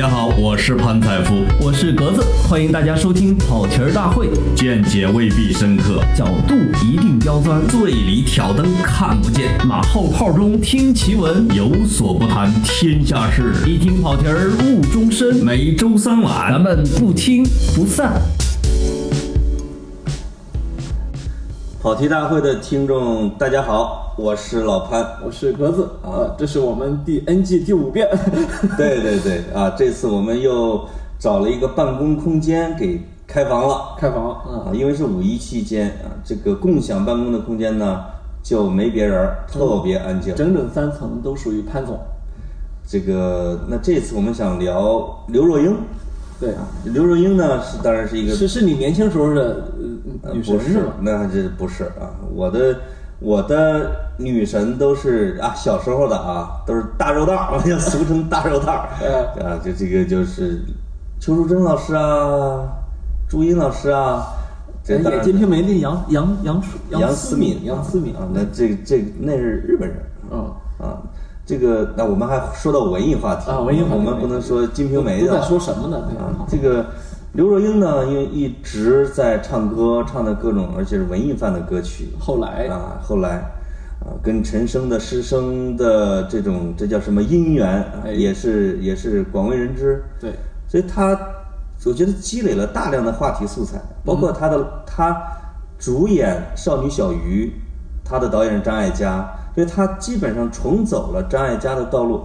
家好，我是潘采夫，我是格子，欢迎大家收听跑题儿大会，见解未必深刻，角度一定刁钻，醉里挑灯看不见，马后炮中听奇闻，有所不谈天下事，一听跑题儿误终身。每周三晚，咱们不听不散。跑题大会的听众，大家好，我是老潘，我是格子。啊，这是我们第 N G 第五遍。对对对。啊，这次我们又找了一个办公空间给开房了，开房啊，因为是五一期间啊，这个共享办公的空间呢就没别人，特别安静，整整三层都属于潘总。这个那这次我们想聊刘若英。对啊，刘若英呢是当然是一个是是你年轻时候的女神是吗？那这不是啊，我的我的女神都是啊小时候的啊，都是大肉蛋儿，我们俗称大肉蛋儿。啊，就这个就是邱淑贞老师啊，朱茵老师啊，这演《金瓶梅》的杨杨杨杨思敏杨思敏啊，那这这那是日本人。嗯啊。这个，那我们还说到文艺话题啊，文艺话题，我们不能说《金瓶梅》都在说什么呢？啊，这个刘若英呢，因为一直在唱歌，唱的各种，而且是文艺范的歌曲。后来啊，后来啊，跟陈升的师生的这种，这叫什么姻缘，也是也是广为人知。对，所以他，我觉得积累了大量的话题素材，包括他的他主演《少女小鱼》，他的导演是张艾嘉。所以她基本上重走了张艾嘉的道路，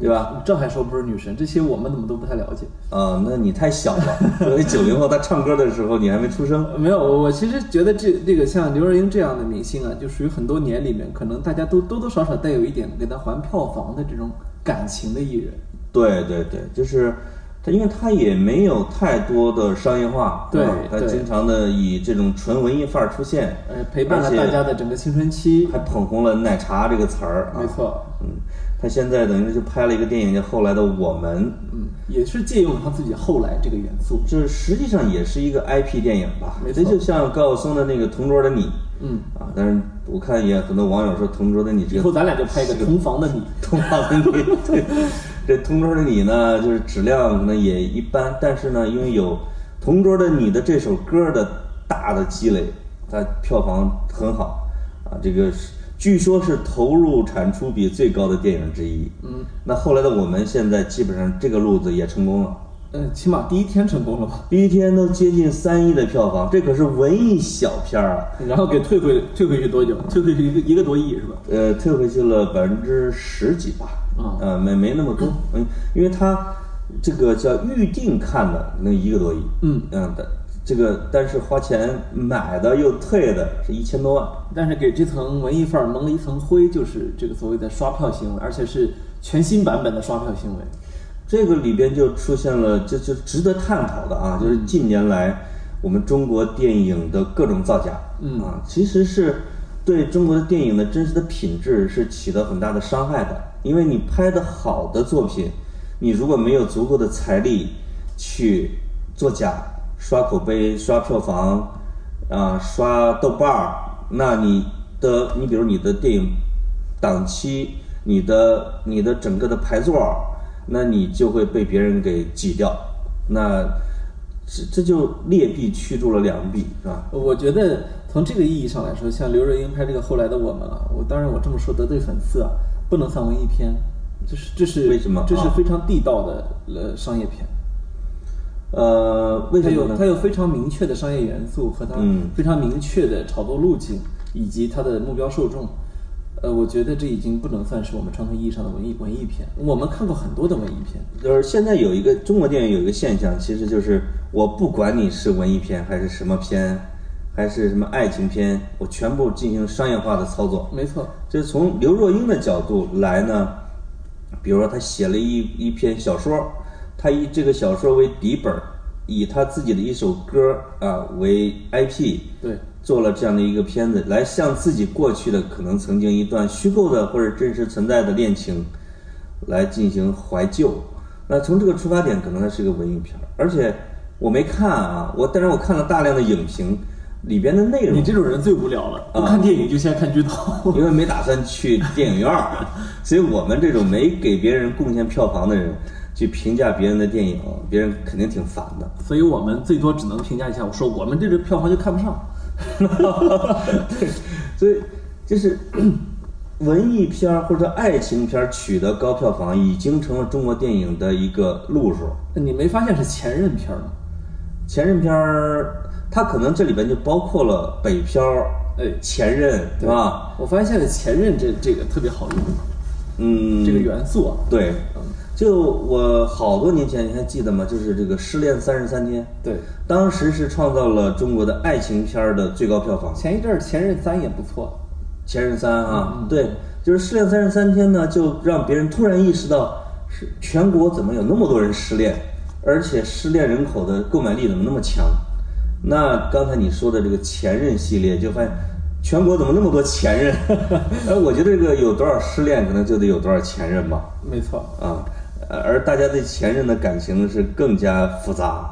对吧？这还说不是女神，这些我们怎么都不太了解啊？那你太小了，作为九零后，她唱歌的时候你还没出生。没有，我其实觉得这这个像刘若英这样的明星啊，就属于很多年里面，可能大家都多多少少带有一点给她还票房的这种感情的艺人。对对对，就是。他因为他也没有太多的商业化，对，他经常的以这种纯文艺范儿出现，呃，陪伴了大家的整个青春期，还捧红了“奶茶”这个词儿，没错，嗯，他现在等于就拍了一个电影叫《后来的我们》，嗯，也是借用他自己后来这个元素，这实际上也是一个 IP 电影吧，没错，就像高晓松的那个《同桌的你》，嗯，啊，但是我看也很多网友说《同桌的你》这个，以后咱俩就拍一个《同房的你 》，同房的你，对。这同桌的你呢，就是质量可能也一般，但是呢，因为有同桌的你的这首歌的大的积累，它票房很好啊。这个据说是投入产出比最高的电影之一。嗯，那后来的我们现在基本上这个路子也成功了。嗯，起码第一天成功了吧？第一天都接近三亿的票房，这可是文艺小片儿啊。然后给退回退回去多久？退回去一个一个多亿是吧？呃，退回去了百分之十几吧。啊，没没那么多，嗯，因为他这个叫预定看的那一个多亿，嗯嗯的，这个但是花钱买的又退的是一千多万，但是给这层文艺范儿蒙了一层灰，就是这个所谓的刷票行为，而且是全新版本的刷票行为。这个里边就出现了，就就值得探讨的啊，就是近年来我们中国电影的各种造假，嗯啊，其实是对中国的电影的真实的品质是起到很大的伤害的。因为你拍的好的作品，你如果没有足够的财力去作假、刷口碑、刷票房，啊，刷豆瓣儿，那你的，你比如你的电影档期，你的你的整个的排座，那你就会被别人给挤掉，那这这就劣币驱逐了良币，是吧？我觉得从这个意义上来说，像刘若英拍这个后来的我们啊，我当然我这么说得罪粉丝啊。不能算文艺片，这是这是为什么？这是非常地道的呃商业片。呃，为什么呢？它有非常明确的商业元素和它非常明确的炒作路径以及它的目标受众。呃，我觉得这已经不能算是我们传统意义上的文艺文艺片。我们看过很多的文艺片，就是现在有一个中国电影有一个现象，其实就是我不管你是文艺片还是什么片。还是什么爱情片，我全部进行商业化的操作。没错，就是从刘若英的角度来呢，比如说她写了一一篇小说，她以这个小说为底本，以她自己的一首歌啊为 IP，对，做了这样的一个片子，来向自己过去的可能曾经一段虚构的或者真实存在的恋情来进行怀旧。那从这个出发点，可能它是个文艺片，而且我没看啊，我但是我看了大量的影评。里边的内容，你这种人最无聊了。不看电影就先看剧透，因为没打算去电影院儿，所以我们这种没给别人贡献票房的人，去评价别人的电影，别人肯定挺烦的。所以我们最多只能评价一下，我说我们这个票房就看不上。对，所以就是 文艺片儿或者爱情片儿取得高票房，已经成了中国电影的一个路数。你没发现是前任片吗？前任片儿，它可能这里边就包括了北漂，哎，前任，对。吧？我发现现在前任这这个特别好用，嗯，这个元素啊，对，就我好多年前你还记得吗？就是这个《失恋三十三天》，对，当时是创造了中国的爱情片儿的最高票房。前一阵儿《前任三》也不错，前任三啊，对，就是《失恋三十三天》呢，就让别人突然意识到，是全国怎么有那么多人失恋，而且失恋人口的购买力怎么那么强？那刚才你说的这个前任系列，就发现全国怎么那么多前任？呃，我觉得这个有多少失恋，可能就得有多少前任吧。没错，啊，呃而大家对前任的感情是更加复杂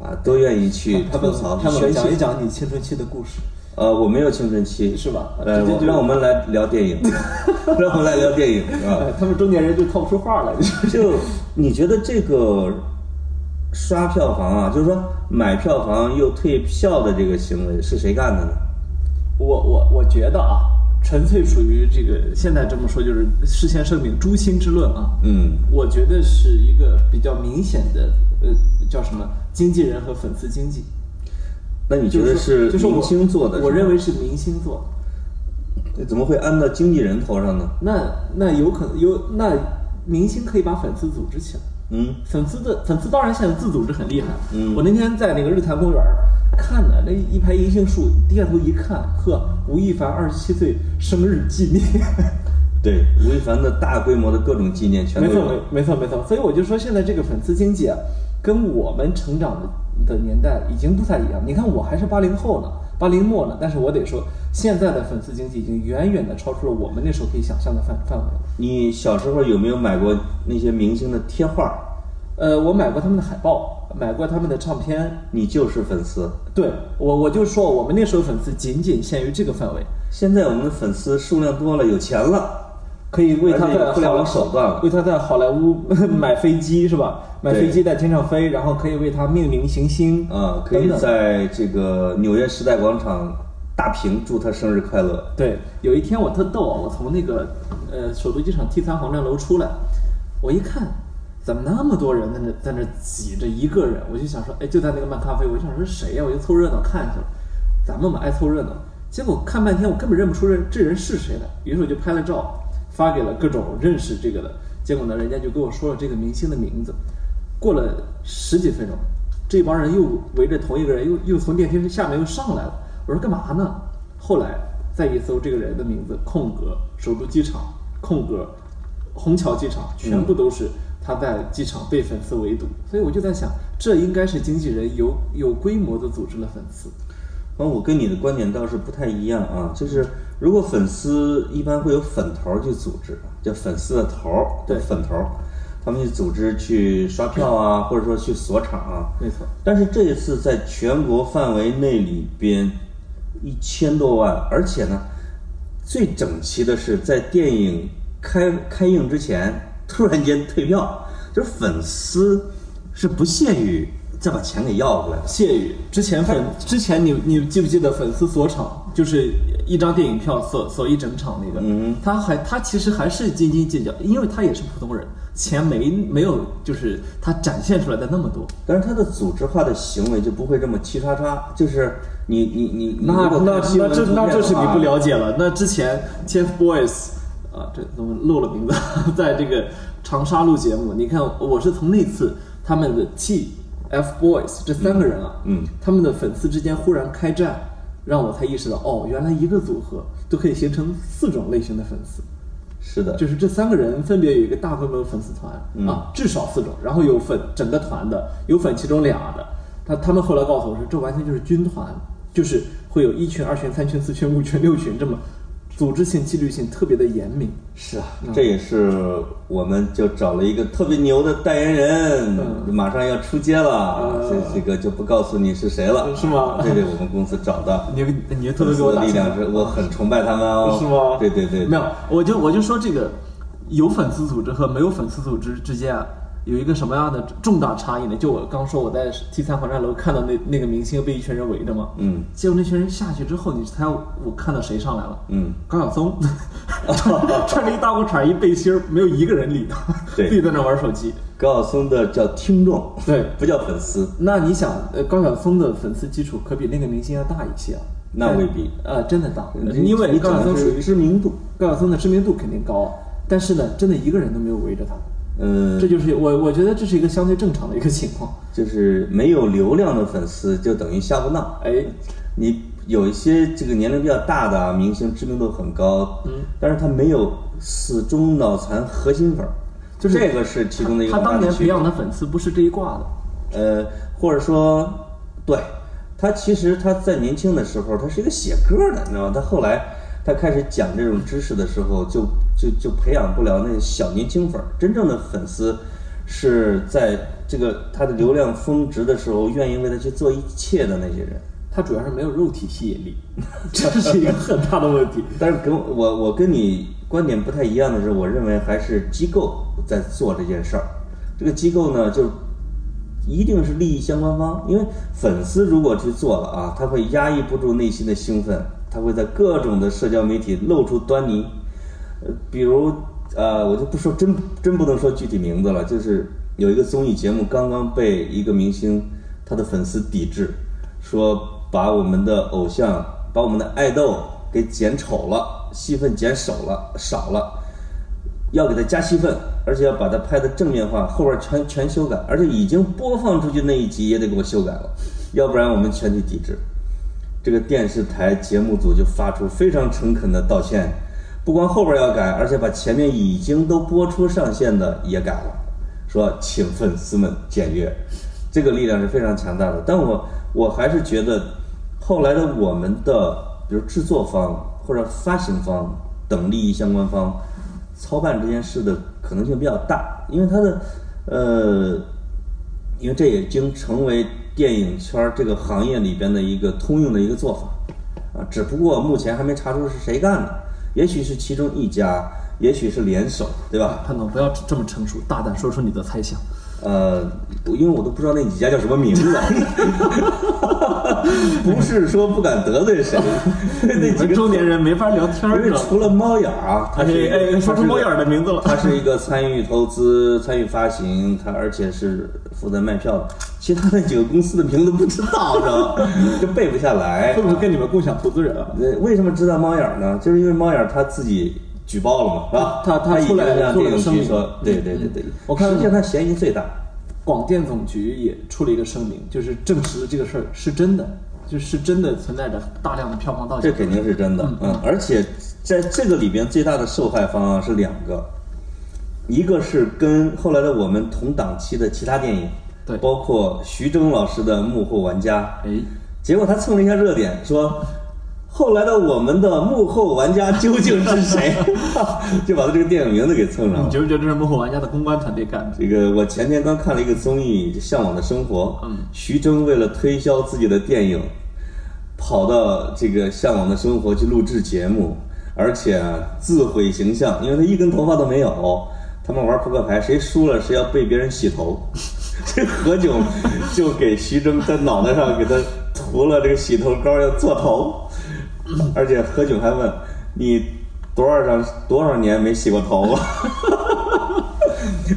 啊，都愿意去吐槽、去他们。讲一讲你青春期的故事，呃，我没有青春期，是吧呃，让我们来聊电影，让我们来聊电影啊。哎，他们中年人就套不出话来，就你觉得这个刷票房啊，就是说买票房又退票的这个行为是谁干的呢？我我我觉得啊，纯粹属于这个现在这么说就是事先声明诛心之论啊。嗯，我觉得是一个比较明显的呃叫什么经纪人和粉丝经济，那你觉得就是就是我明星做的？我认为是明星做的。怎么会安到经纪人头上呢？那那有可能有那明星可以把粉丝组织起来，嗯，粉丝的粉丝当然现在自组织很厉害。嗯我那天在那个日坛公园儿看的那一排银杏树，低下头一看，呵，吴亦凡二十七岁生日纪念。对，吴亦凡的大规模的各种纪念全都没错，有。没没错，没错。所以我就说，现在这个粉丝经济啊，跟我们成长的的年代已经不太一样。你看，我还是八零后呢，八零末了，但是我得说，现在的粉丝经济已经远远的超出了我们那时候可以想象的范范围了。你小时候有没有买过那些明星的贴画？呃，我买过他们的海报，买过他们的唱片。你就是粉丝。对我，我就说我们那时候粉丝仅仅限于这个范围，现在我们的粉丝数量多了，有钱了，可以为他在互联网好手段为他在好莱坞 买飞机是吧？买飞机在天上飞，然后可以为他命名行星啊，可以在这个纽约时代广场大屏祝他生日快乐。对，有一天我特逗啊，我从那个呃首都机场 T 三航站楼出来，我一看，怎么那么多人在那在那挤着一个人，我就想说，哎，就在那个漫咖啡，我就想说谁呀、我就凑热闹看去了。咱们嘛爱凑热闹，结果看半天我根本认不出这这人是谁来，于是我就拍了照，发给了各种认识这个的，结果呢，人家就跟我说了这个明星的名字。过了十几分钟，这帮人又围着同一个人，又又从电梯下面又上来了。我说干嘛呢？后来再一搜这个人的名字，空格首都机场，空格虹桥机场，全部都是他在机场被粉丝围堵。所以我就在想，这应该是经纪人有有规模的组织了粉丝。反正我跟你的观点倒是不太一样啊，就是如果粉丝一般会有粉头儿去组织，叫粉丝的头儿，对。粉头儿，他们去组织去刷票啊，或者说去锁场啊。没错，但是这一次在全国范围内里边一千多万，而且呢，最整齐的是在电影开开映之前突然间退票，就是粉丝是不屑于再把钱给要回来的。谢宇之前粉之前你你记不记得粉丝锁场，就是一张电影票锁锁一整场那个，嗯他还他其实还是斤斤计较，因为他也是普通人，钱没没有就是他展现出来的那么多。但是他的组织化的行为就不会这么七叉叉，就是你你你你那那那这那这是你不了解了。那之前 TFBOYS 啊，这怎么漏了名字？在这个长沙录节目，你看我是从那次他们的 TFBOYS 这三个人啊，嗯，他们的粉丝之间忽然开战，让我才意识到，哦，原来一个组合都可以形成四种类型的粉丝。是的，就是这三个人分别有一个大规模粉丝团、嗯啊，至少四种，然后有粉整个团的，有粉其中俩的。他他们后来告诉我说，这完全就是军团，就是会有一群、二群、三群、四群、五群、六群这么组织性、纪律性特别的严明。是啊，这也是我们就找了一个特别牛的代言人，嗯。马上要出街了，呃这这个就不告诉你是谁了，是吗？这是我们公司找的。你你就偷偷粉丝给我力量是，我很崇拜他们哦，是吗？对对对，没有，我就我就说这个有粉丝组织和没有粉丝组织之间啊，有一个什么样的重大差异呢？就我刚说我在 T 三环站楼看到那那个明星被一群人围着嘛，嗯，结果那群人下去之后，你猜我看到谁上来了？嗯，高晓松，穿着一大裤衩一背心儿，没有一个人理他，对。自己在那玩手机。高晓松的叫听众，对。不叫粉丝。那你想，呃，高晓松的粉丝基础可比那个明星要大一些啊？那未必。呃，真的大，因为你高晓松属于知名度，高晓松的知名度肯定高，但是呢，真的一个人都没有围着他，嗯，这就是我我觉得这是一个相对正常的一个情况。就是没有流量的粉丝就等于瞎胡闹。哎，你有一些这个年龄比较大的啊明星，知名度很高，嗯，但是他没有死忠脑残核心粉儿，就是这个是其中的一个他当年培养的粉丝不是这一挂的，呃，或者说，对他其实他在年轻的时候，他是一个写歌的，你知道吗？他后来他开始讲这种知识的时候，就就就培养不了那小年轻粉儿。真正的粉丝是在这个他的流量峰值的时候，愿意为他去做一切的那些人。他主要是没有肉体吸引力，这是一个很大的问题。但是跟我我我跟你观点不太一样的是，我认为还是机构在做这件事儿。这个机构呢，就一定是利益相关方，因为粉丝如果去做了啊，他会压抑不住内心的兴奋，他会在各种的社交媒体露出端倪。呃，比如呃，我就不说真真不能说具体名字了，就是有一个综艺节目刚刚被一个明星他的粉丝抵制，说把我们的偶像，把我们的爱豆给剪丑了，戏份减少了，少了。要给他加戏份，而且要把它拍的正面化，后边全全修改，而且已经播放出去那一集也得给我修改了，要不然我们全体抵制。这个电视台节目组就发出非常诚恳的道歉，不光后边要改，而且把前面已经都播出上线的也改了，说请粉丝们检阅，这个力量是非常强大的。但我我还是觉得，后来的我们的比如制作方或者发行方等利益相关方。操办这件事的可能性比较大，因为它的，呃，因为这已经成为电影圈这个行业里边的一个通用的一个做法，啊，只不过目前还没查出是谁干的，也许是其中一家，也许是联手，对吧？潘总不要这么成熟，大胆说出你的猜想。呃，因为我都不知道那几家叫什么名字，不是说不敢得罪谁，那几个中年人没法聊天因为除了猫眼儿啊，他是哎哎说出猫眼儿的名字了他是一个参与投资、参与发行，他而且是负责卖票的。其他那几个公司的名字不知道，知道吧？就背不下来。会不会跟你们共享投资人啊？呃，为什么知道猫眼儿呢？就是因为猫眼儿他自己举报了嘛，是吧？他他出来向电影出了个声明对对对对。我看实际上他嫌疑最大。广电总局也出了一个声明，就是证实了这个事儿是真的，就是真的存在着大量的票房盗这窃。肯定是真的，嗯，而且在这个里边最大的受害方啊是两个，一个是跟后来的我们同档期的其他电影，对包括徐峥老师的《幕后玩家》，哎，结果他蹭了一下热点，说后来的我们的幕后玩家究竟是谁，就把他这个电影名字给蹭上了。你觉不觉得这是幕后玩家的公关团队干的？这个我前天刚看了一个综艺《向往的生活》，嗯徐峥为了推销自己的电影，跑到这个《向往的生活》去录制节目，而且自毁形象，因为他一根头发都没有。他们玩扑克牌，谁输了谁要被别人洗头。这何炅就给徐峥在脑袋上给他涂了这个洗头膏，要做头。而且何炅还问你多少张多少年没洗过头了？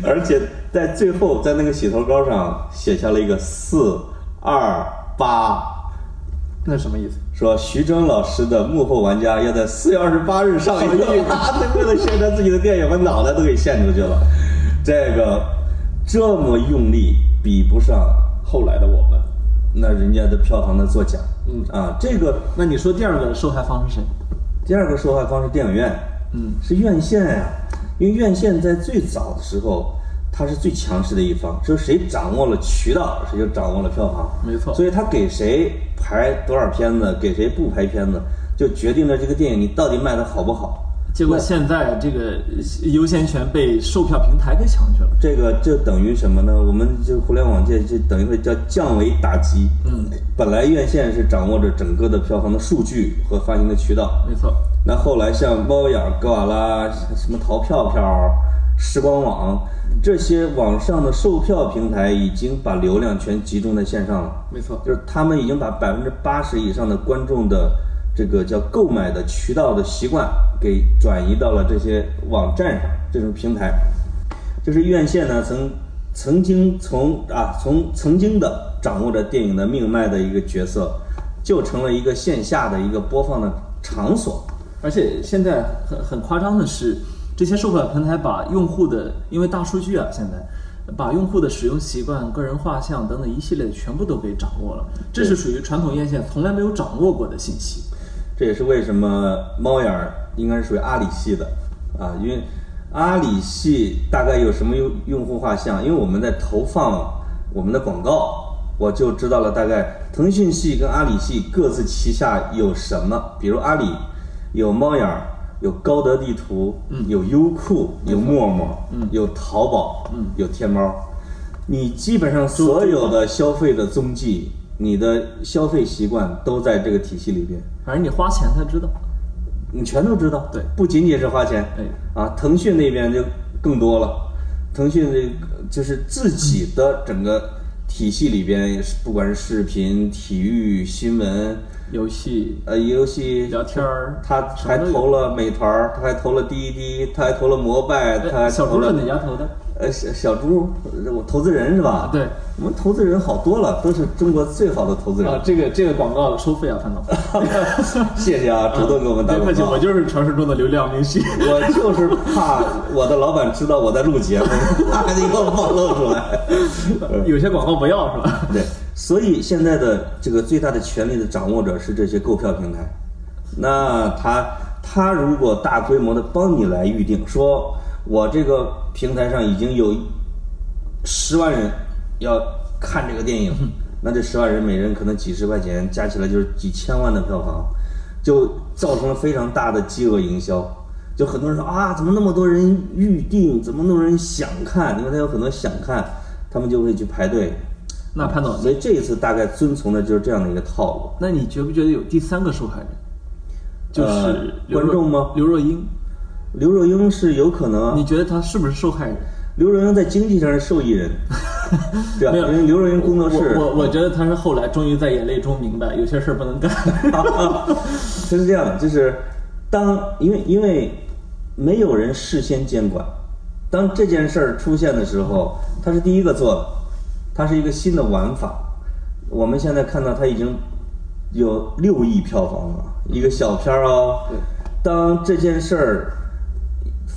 而且在最后，在那个洗头膏上写下了一个四二八，那什么意思？说徐峥老师的幕后玩家要在四月二十八日上映，啊，他为了宣传自己的电影，把脑袋都给献出去了。这个这么用力，比不上后来的我们。那人家的票房的作假。嗯啊，这个那你说第二个受害方是谁？第二个受害方是电影院，嗯，是院线呀、因为院线在最早的时候，它是最强势的一方，就是谁掌握了渠道，谁就掌握了票房。没错所以他给谁排多少片子，给谁不排片子，就决定了这个电影你到底卖的好不好。结果现在这个优先权被售票平台给抢去了。这个就等于什么呢？我们就互联网界就等于会叫降维打击。嗯，本来院线是掌握着整个的票房的数据和发行的渠道，没错，那后来像猫眼、格瓦拉、什么淘票票、时光网这些网上的售票平台已经把流量全集中在线上了。没错，就是他们已经把百分之八十以上的观众的这个叫购买的渠道的习惯给转移到了这些网站上，这种平台。就是院线呢，曾曾经从啊从曾经的掌握着电影的命脉的一个角色，就成了一个线下的一个播放的场所。而且现在很很夸张的是，这些售票平台把用户的因为大数据啊，现在把用户的使用习惯、个人画像等等一系列的全部都给掌握了，这是属于传统院线从来没有掌握过的信息。这也是为什么猫眼儿应该是属于阿里系的啊，因为阿里系大概有什么用用户画像？因为我们在投放我们的广告，我就知道了大概腾讯系跟阿里系各自旗下有什么，比如阿里。有猫眼儿，有高德地图，嗯，有优酷，有陌陌，嗯，有淘宝，嗯，有天猫，你基本上所有的消费的踪迹，你的消费习惯都在这个体系里边。反正你花钱他知道，你全都知道。对，不仅仅是花钱，哎，啊，腾讯那边就更多了，腾讯这就是自己的整个体系里边，不管是视频、体育、新闻。游戏呃，游戏聊天儿，他还投了美团，他还投了滴滴，他还投了摩拜，他还小猪是哪家投的？呃，小小猪，我投资人是吧？对，我们投资人好多了，都是中国最好的投资人。啊，这个这个广告收费啊，潘总。谢谢啊，主动给我们打广告。我就是传说中的流量明星。我就是怕我的老板知道我在录节目，怕你给我暴露出来。有些广告不要是吧？对。所以现在的这个最大的权力的掌握者是这些购票平台，那他他如果大规模的帮你来预定，说我这个平台上已经有十万人要看这个电影，那这十万人每人可能几十块钱，加起来就是几千万的票房，就造成了非常大的饥饿营销。就很多人说啊，怎么那么多人预定，怎么那么多人想看？因为他有很多想看，他们就会去排队。那潘总，所以这一次大概遵从的就是这样的一个套路。那你觉不觉得有第三个受害人？就是观众吗？刘若英。刘若英是有可能。你觉得她是不是受害人？刘若英在经济上是受益人。对吧，因为刘若英工作室。我我觉得她是后来终于在眼泪中明白，有些事儿不能干。他是这样的，就是当因为因为没有人事先监管，当这件事儿出现的时候，他是第一个做的。它是一个新的玩法，我们现在看到它已经有六亿票房了，一个小片儿哦。对。当这件事儿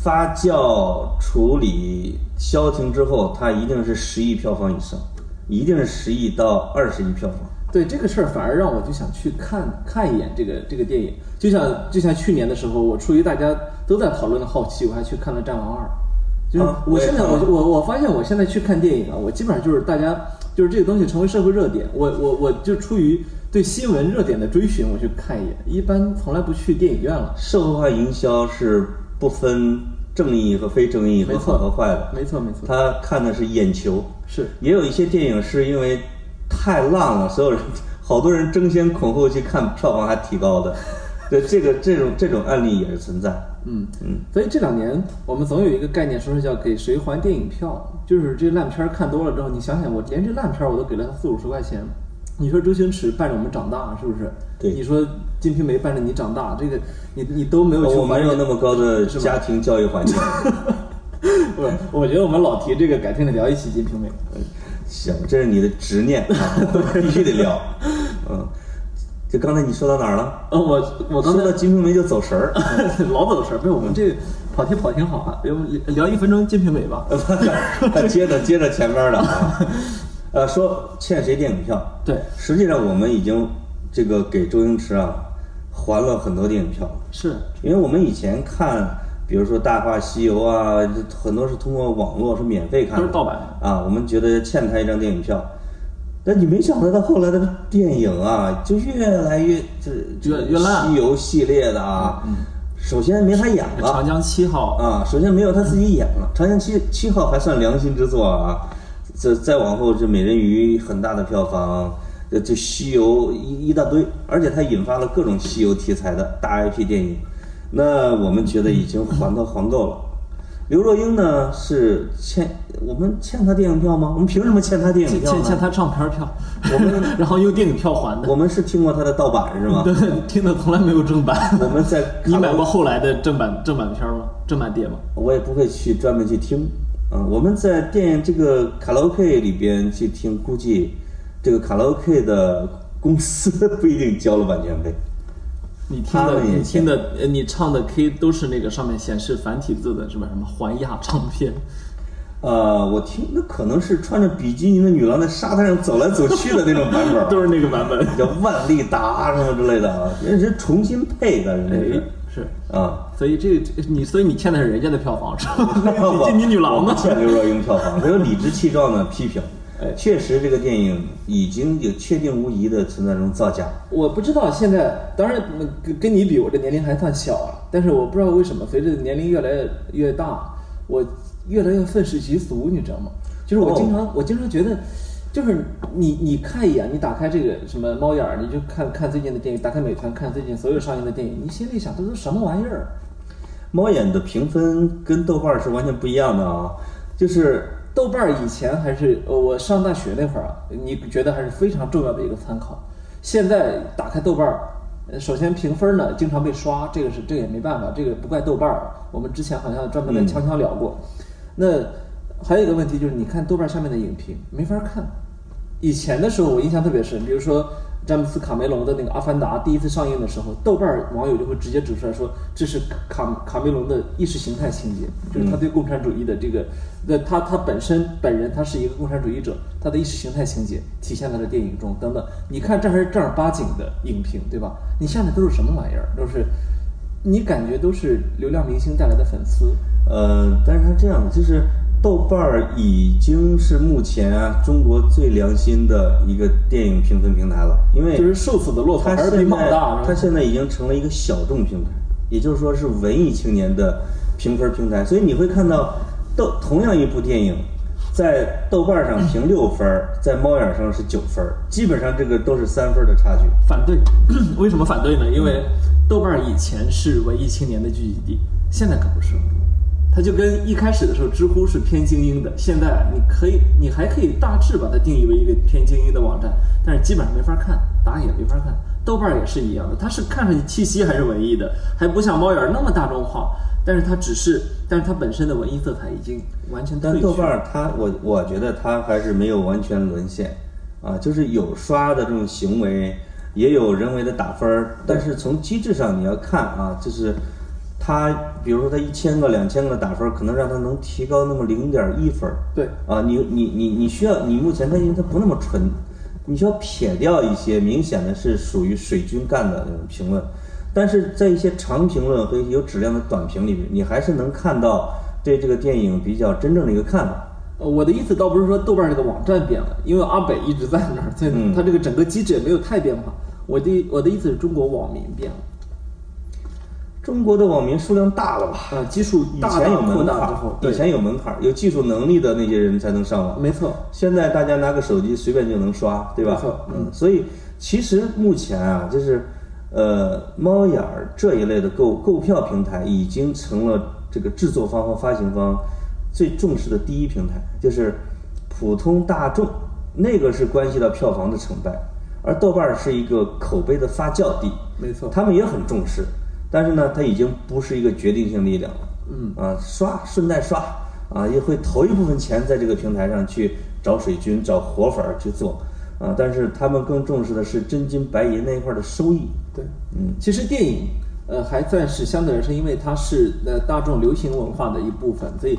发酵、处理、消停之后，它一定是十亿票房以上，一定是十亿到二十亿票房。对这个事儿，反而让我就想去看看一眼这个这个电影。就像就像去年的时候，我出于大家都在讨论的好奇，我还去看了《战狼二》。就是我现在我我我发现我现在去看电影啊，我基本上就是大家就是这个东西成为社会热点，我我我就出于对新闻热点的追寻，我去看一眼，一般从来不去电影院了。社会化营销是不分正义和非正义和好和坏的，没错没错。他看的是眼球，是也有一些电影是因为太烂了，所有人好多人争先恐后去看，票房还提高的。对这个这种这种案例也是存在。嗯嗯，所以这两年我们总有一个概念，说是叫给谁还电影票，就是这烂片看多了之后，你想想，我连这烂片我都给了他四五十块钱，你说周星驰伴着我们长大是不是？对，你说金瓶梅伴着你长大，这个你你都没有去我。没有那么高的家庭教育环境。不，我觉得我们老提这个，改天得聊一期金瓶梅。行，这是你的执念啊，必须得聊。嗯。就刚才你说到哪儿了？呃，我我刚才说到《金瓶梅》就走神儿，老走神儿。不是我们这跑题跑挺好啊，要不聊一分钟《金瓶梅》吧？接着接着前边的啊，呃，说欠谁电影票？对，实际上我们已经这个给周星驰啊还了很多电影票，是因为我们以前看，比如说《大话西游》啊，很多是通过网络是免费看的，都是盗版啊，我们觉得欠他一张电影票。但你没想到，他后来的电影啊，就越来越这越越烂。西游系列的啊，首先没他演了。长江七号啊，首先没有他自己演了。长江七七号还算良心之作啊。这再往后，这美人鱼很大的票房，这这西游一一大堆，而且它引发了各种西游题材的大 IP 电影。那我们觉得已经还都还够了。刘若英呢是欠我们欠她电影票吗？我们凭什么欠她电影票呢？欠欠他唱片票，我们 然后用电影票还的。我们是听过她的盗版是吗？对，听的从来没有正版。我们在 你买过后来的正版正版片吗？正版碟吗？我也不会去专门去听。嗯，我们在电影这个卡拉 OK 里边去听，估计这个卡拉 OK 的公司 不一定交了版权费。你听的，你听的，呃，你唱的 K 都是那个上面显示繁体字的，是吧？什么环亚唱片？呃，我听那可能是穿着比基尼的女郎在沙滩上走来走去的那种版本，都是那个版本，叫万利达什么之类的啊，人是重新配的，人家是是啊，所以这你，所以你欠的是人家的票房是吧？比基尼女郎呢？欠刘若英票房，没有理直气壮的批评。确实，这个电影已经有确定无疑的存在这种造假。我不知道现在，当然跟跟你比，我这年龄还算小啊。但是我不知道为什么，随着年龄越来越越大，我越来越愤世嫉俗，你知道吗？就是我经常，我经常觉得，就是你你看一眼，你打开这个什么猫眼儿，你就看看最近的电影，打开美团看最近所有上映的电影，你心里想，这都什么玩意儿？猫眼的评分跟豆瓣是完全不一样的啊，就是。豆瓣以前还是呃，我上大学那会儿啊，你觉得还是非常重要的一个参考。现在打开豆瓣儿，首先评分呢经常被刷，这个是这也没办法，这个不怪豆瓣儿。我们之前好像专门的悄悄聊过。那还有一个问题就是，你看豆瓣下面的影评没法看。以前的时候我印象特别深，比如说。詹姆斯·卡梅隆的那个《阿凡达》第一次上映的时候，豆瓣网友就会直接指出来说，这是卡卡梅隆的意识形态情节，就是他对共产主义的这个，那他他本身本人他是一个共产主义者，他的意识形态情节体现在了电影中等等。你看这还是正儿八经的影评，对吧？你下面都是什么玩意儿？都是你感觉都是流量明星带来的粉丝。呃，但是他这样就是。豆瓣儿已经是目前啊中国最良心的一个电影评分平台了，因为就是瘦死的骆驼还是比马大。它现在已经成了一个小众平台，也就是说是文艺青年的评分平台。所以你会看到，豆同样一部电影，在豆瓣上评六分，在猫眼上是九分，基本上这个都是三分的差距。反对，为什么反对呢？因为豆瓣以前是文艺青年的聚集地，现在可不是。它就跟一开始的时候，知乎是偏精英的，现在你可以，你还可以大致把它定义为一个偏精英的网站，但是基本上没法看，打野没法看。豆瓣也是一样的，它是看上去气息还是文艺的，还不像猫眼那么大众化，但是它只是，但是它本身的文艺色彩已经完全。但豆瓣它，我我觉得它还是没有完全沦陷，啊，就是有刷的这种行为，也有人为的打分儿，但是从机制上你要看啊，就是。他比如说他一千个两千个打分，可能让他能提高那么零点一分。对啊，你你你你需要你目前他因为他不那么纯，你需要撇掉一些明显的是属于水军干的那种评论，但是在一些长评论和有质量的短评里面，你还是能看到对这个电影比较真正的一个看法。呃，我的意思倒不是说豆瓣这个网站变了，因为阿北一直在那儿，在他这个整个机制也没有太变化。我的我的意思是中国网民变了。中国的网民数量大了吧？啊，基数以前有门槛，以前有门槛，有技术能力的那些人才能上网。没错，现在大家拿个手机随便就能刷，对吧？没错，嗯，所以其实目前啊，就是呃，猫眼儿这一类的购购票平台已经成了这个制作方和发行方最重视的第一平台，就是普通大众那个是关系到票房的成败，而豆瓣是一个口碑的发酵地，没错，他们也很重视。但是呢，它已经不是一个决定性力量了。嗯啊，刷顺带刷啊，也会投一部分钱在这个平台上去找水军、找活粉去做啊。但是他们更重视的是真金白银那一块的收益。对，嗯，其实电影呃还算是相对来说，因为它是呃大众流行文化的一部分，所以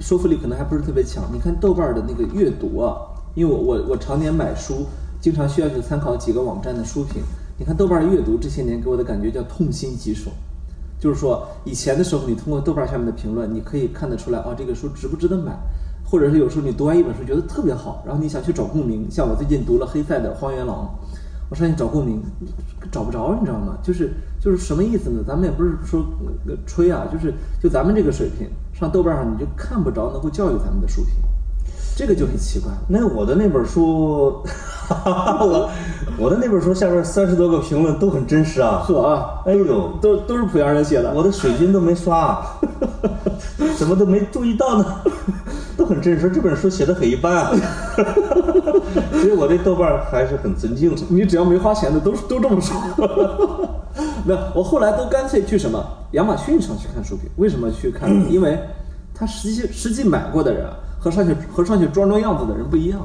说服力可能还不是特别强。你看豆瓣的那个阅读啊，因为我我我常年买书，经常需要去参考几个网站的书评。你看豆瓣阅读这些年给我的感觉叫痛心疾首，就是说以前的时候，你通过豆瓣下面的评论，你可以看得出来啊，这个书值不值得买，或者是有时候你读完一本书觉得特别好，然后你想去找共鸣，像我最近读了黑塞的《荒原狼》，我上去找共鸣，找不着，你知道吗？就是就是什么意思呢？咱们也不是说吹啊，就是就咱们这个水平，上豆瓣上你就看不着能够教育咱们的书评，这个就很奇怪。那我的那本书。我 我的那本书下边三十多个评论都很真实啊。呵啊，哎呦，都都是濮阳人写的。我的水军都没刷，怎么都没注意到呢？都很真实，这本书写的很一般啊。所以我对豆瓣还是很尊敬的。你只要没花钱的，都都这么说。没有，我后来都干脆去什么亚马逊上去看书评。为什么去看？因为他实际实际买过的人和上去和上去装装样子的人不一样。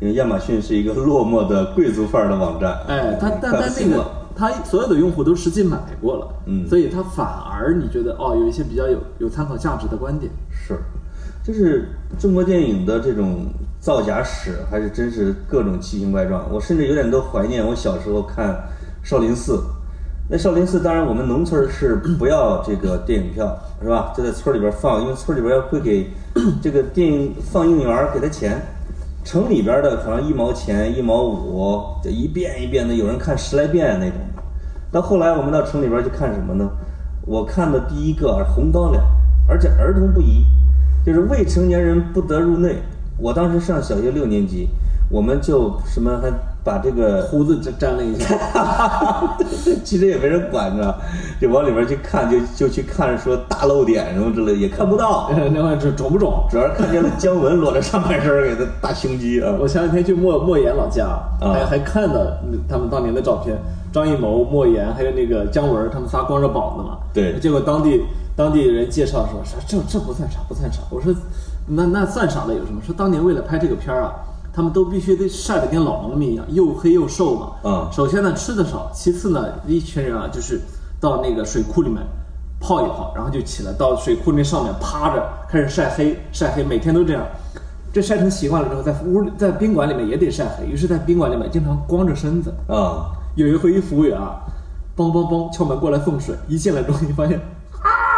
因为亚马逊是一个落寞的贵族范儿的网站。哎，他但但那个他所有的用户都实际买过了，嗯所以他反而你觉得哦，有一些比较有有参考价值的观点。是，就是中国电影的这种造假史，还是真是各种奇形怪状。我甚至有点都怀念我小时候看少林寺。那少林寺当然我们农村是不要这个电影票，是吧？就在村里边放，因为村里边要会给这个电影放映员给他钱。城里边的可能一毛钱、一毛五，就一遍一遍的，有人看十来遍那种。到后来我们到城里边去看什么呢？我看的第一个《红高粱》，而且儿童不宜，就是未成年人不得入内。我当时上小学六年级，我们就什么还把这个胡子沾沾了一下，其实也没人管着，就往里面去看，就就去看说大漏点什么之类，也看不到，那玩意这肿不肿？主要是看见了姜文裸着上半身给他大胸肌啊。我前两天去莫莫言老家，啊还还看到他们当年的照片，张艺谋、莫言还有那个姜文，他们仨光着膀子嘛。对结果当地当地人介绍说说这这不算啥，不算啥。我说那那算啥了有什么？说当年为了拍这个片儿啊，他们都必须得晒得跟老农民一样，又黑又瘦嘛。啊首先呢吃的少，其次呢一群人啊就是到那个水库里面。泡一泡，然后就起来到水库那上面趴着，开始晒黑，晒黑，每天都这样。这晒成习惯了之后，在屋里在宾馆里面也得晒黑，于是，在宾馆里面经常光着身子。啊，有一回，一服务员啊，梆梆梆敲门过来送水，一进来之后，你发现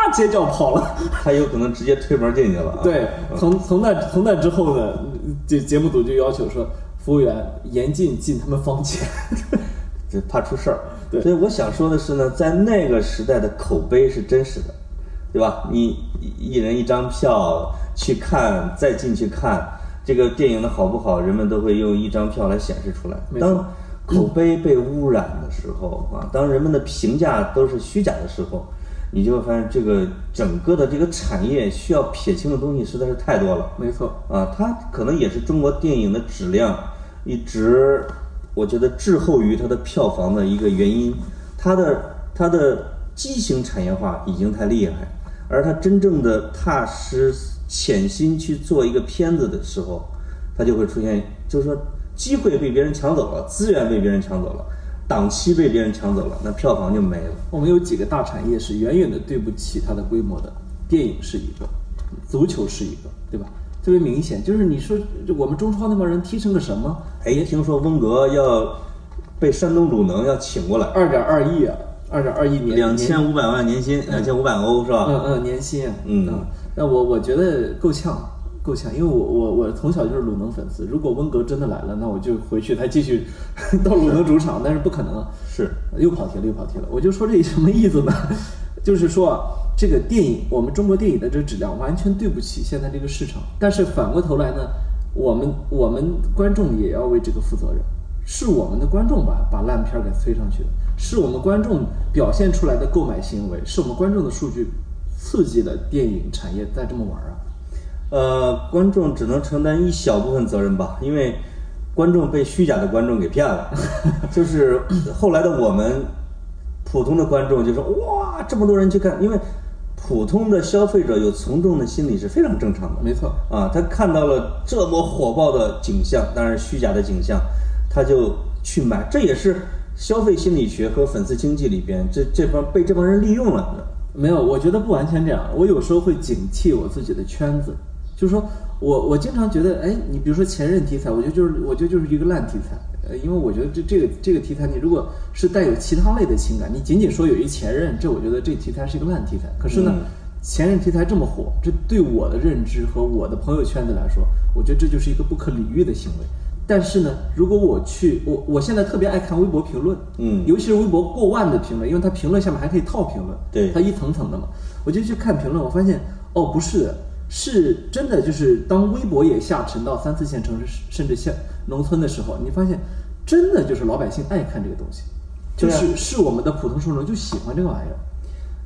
啊，尖叫跑了。他有可能直接推门进去了啊。对，从从那从那之后呢，这节目组就要求说，服务员严禁进他们房间。这怕出事儿。对所以我想说的是呢，在那个时代的口碑是真实的，对吧？你一一人一张票去看，再进去看这个电影的好不好，人们都会用一张票来显示出来。当口碑被污染的时候啊，当人们的评价都是虚假的时候，你就会发现这个整个的这个产业需要撇清的东西实在是太多了。没错，啊，它可能也是中国电影的质量一直，我觉得滞后于它的票房的一个原因。它的它的畸形产业化已经太厉害，而它真正的踏实潜心去做一个片子的时候，它就会出现，就是说机会被别人抢走了，资源被别人抢走了，档期被别人抢走了，那票房就没了。我们有几个大产业是远远的对不起它的规模的，电影是一个，足球是一个，对吧？特别明显，就是你说我们中超那帮人踢成个什么？哎，听说温格要被山东鲁能要请过来，二点二亿啊，二点二亿年两千五百万年薪，两千五百欧是吧？嗯嗯，年薪啊，嗯啊，那我我觉得够呛，够呛，因为我我我从小就是鲁能粉丝，如果温格真的来了，那我就回去他继续 到鲁能主场，但是不可能啊，是，又跑题了，又跑题了。我就说这什么意思呢？就是说啊，这个电影，我们中国电影的这个质量完全对不起现在这个市场。但是反过头来呢，我们我们观众也要为这个负责任，是我们的观众把把烂片儿给推上去的，是我们观众表现出来的购买行为，是我们观众的数据刺激了电影产业在这么玩儿啊。呃，观众只能承担一小部分责任吧，因为观众被虚假的观众给骗了。就是后来的我们普通的观众就说哇，这么多人去看，因为普通的消费者有从众的心理是非常正常的。没错，啊，他看到了这么火爆的景象，当然虚假的景象，他就去买，这也是消费心理学和粉丝经济里边这这帮被这帮人利用了的。没有，我觉得不完全这样。我有时候会警惕我自己的圈子，就是说我我经常觉得，哎，你比如说前任题材，我觉得就是我觉得就是一个烂题材。呃，因为我觉得这这个这个题材，你如果是带有其他类的情感，你仅仅说有一前任，这我觉得这题材是一个烂题材。可是呢，嗯前任题材这么火，这对我的认知和我的朋友圈子来说，我觉得这就是一个不可理喻的行为。但是呢，如果我去，我我现在特别爱看微博评论，嗯尤其是微博过万的评论，因为它评论下面还可以套评论，对它一层层的嘛，我就去看评论，我发现哦，不是的，是真的，就是当微博也下沉到三四线城市甚至像农村的时候，你发现真的就是老百姓爱看这个东西，就是是我们的普通受众就喜欢这个玩意儿。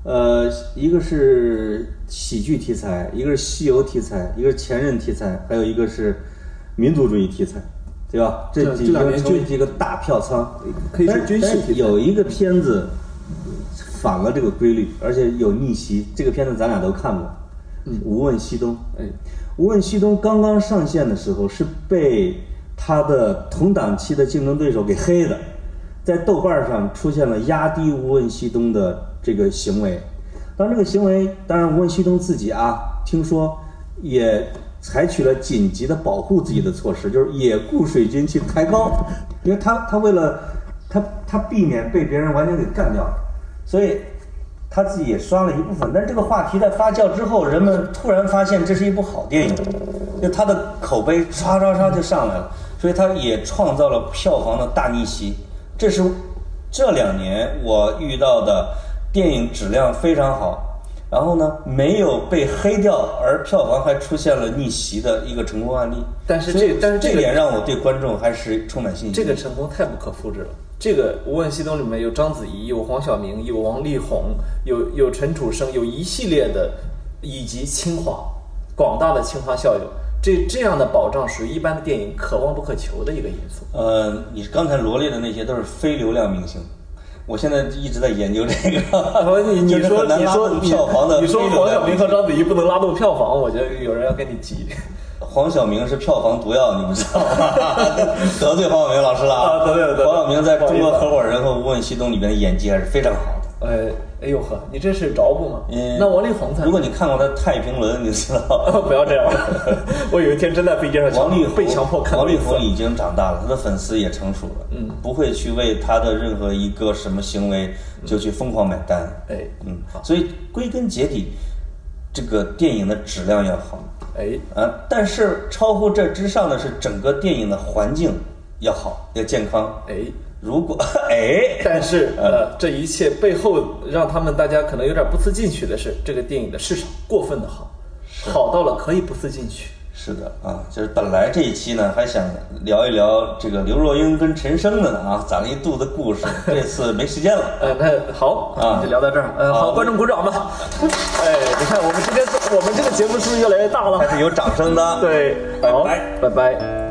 呃，一个是喜剧题材，一个是西游题材，一个是前任题材，还有一个是民族主义题材，对吧？这几个成为几个大票仓，可以是军事题材。有一个片子反了这个规律，而且有逆袭。这个片子咱俩都看过，《嗯无问西东》。哎，《无问西东》刚刚上线的时候是被他的同档期的竞争对手给黑的，在豆瓣上出现了压低《无问西东》的。这个行为，当这个行为，当然无问西东自己啊，听说也采取了紧急的保护自己的措施，就是也雇水军去抬高，因为他他为了他他避免被别人完全给干掉，所以他自己也刷了一部分。但是这个话题在发酵之后，人们突然发现这是一部好电影，就他的口碑刷刷刷就上来了，所以他也创造了票房的大逆袭。这是这两年我遇到的。电影质量非常好，然后呢，没有被黑掉，而票房还出现了逆袭的一个成功案例。但是这但是这点让我对观众还是充满信心。这个成功太不可复制了。这个《无问西东》里面有章子怡，有黄晓明，有王力宏，有有陈楚生，有一系列的，以及清华，广大的清华校友。这这样的保障属于一般的电影可望不可求的一个因素。呃，你刚才罗列的那些都是非流量明星。我现在一直在研究这个。你你说你说票房的，你说黄晓明和章子怡不能拉动票房，我觉得有人要跟你急。黄晓明是票房毒药，你不知道吗？得罪黄晓明老师了啊！得罪得罪。黄晓明在中国合伙人和《无问西东》里面的演技还是非常好的。哎，哎呦呵，你这是着补吗？嗯。那王力宏才……如果你看过他《太平轮》，你知道。不要这样。我有一天真在飞机上，王力被强迫看。王力宏已经长大了，他的粉丝也成熟了，嗯，不会去为他的任何一个什么行为就去疯狂买单。哎，嗯，所以归根结底，这个电影的质量要好。哎，啊，但是超乎这之上的是整个电影的环境要好，要健康。哎。如果 哎，但是呃，这一切背后让他们大家可能有点不思进取的是，这个电影的市场过分的好，好到了可以不思进取。是的啊，就是本来这一期呢还想聊一聊这个刘若英跟陈升的呢啊，攒了一肚子故事，这次没时间了。呃，那好啊，就聊到这儿。呃，好，观众鼓掌吧。哎，你看我们今天我们这个节目是不是越来越大了？还是有掌声的。对，好，拜拜。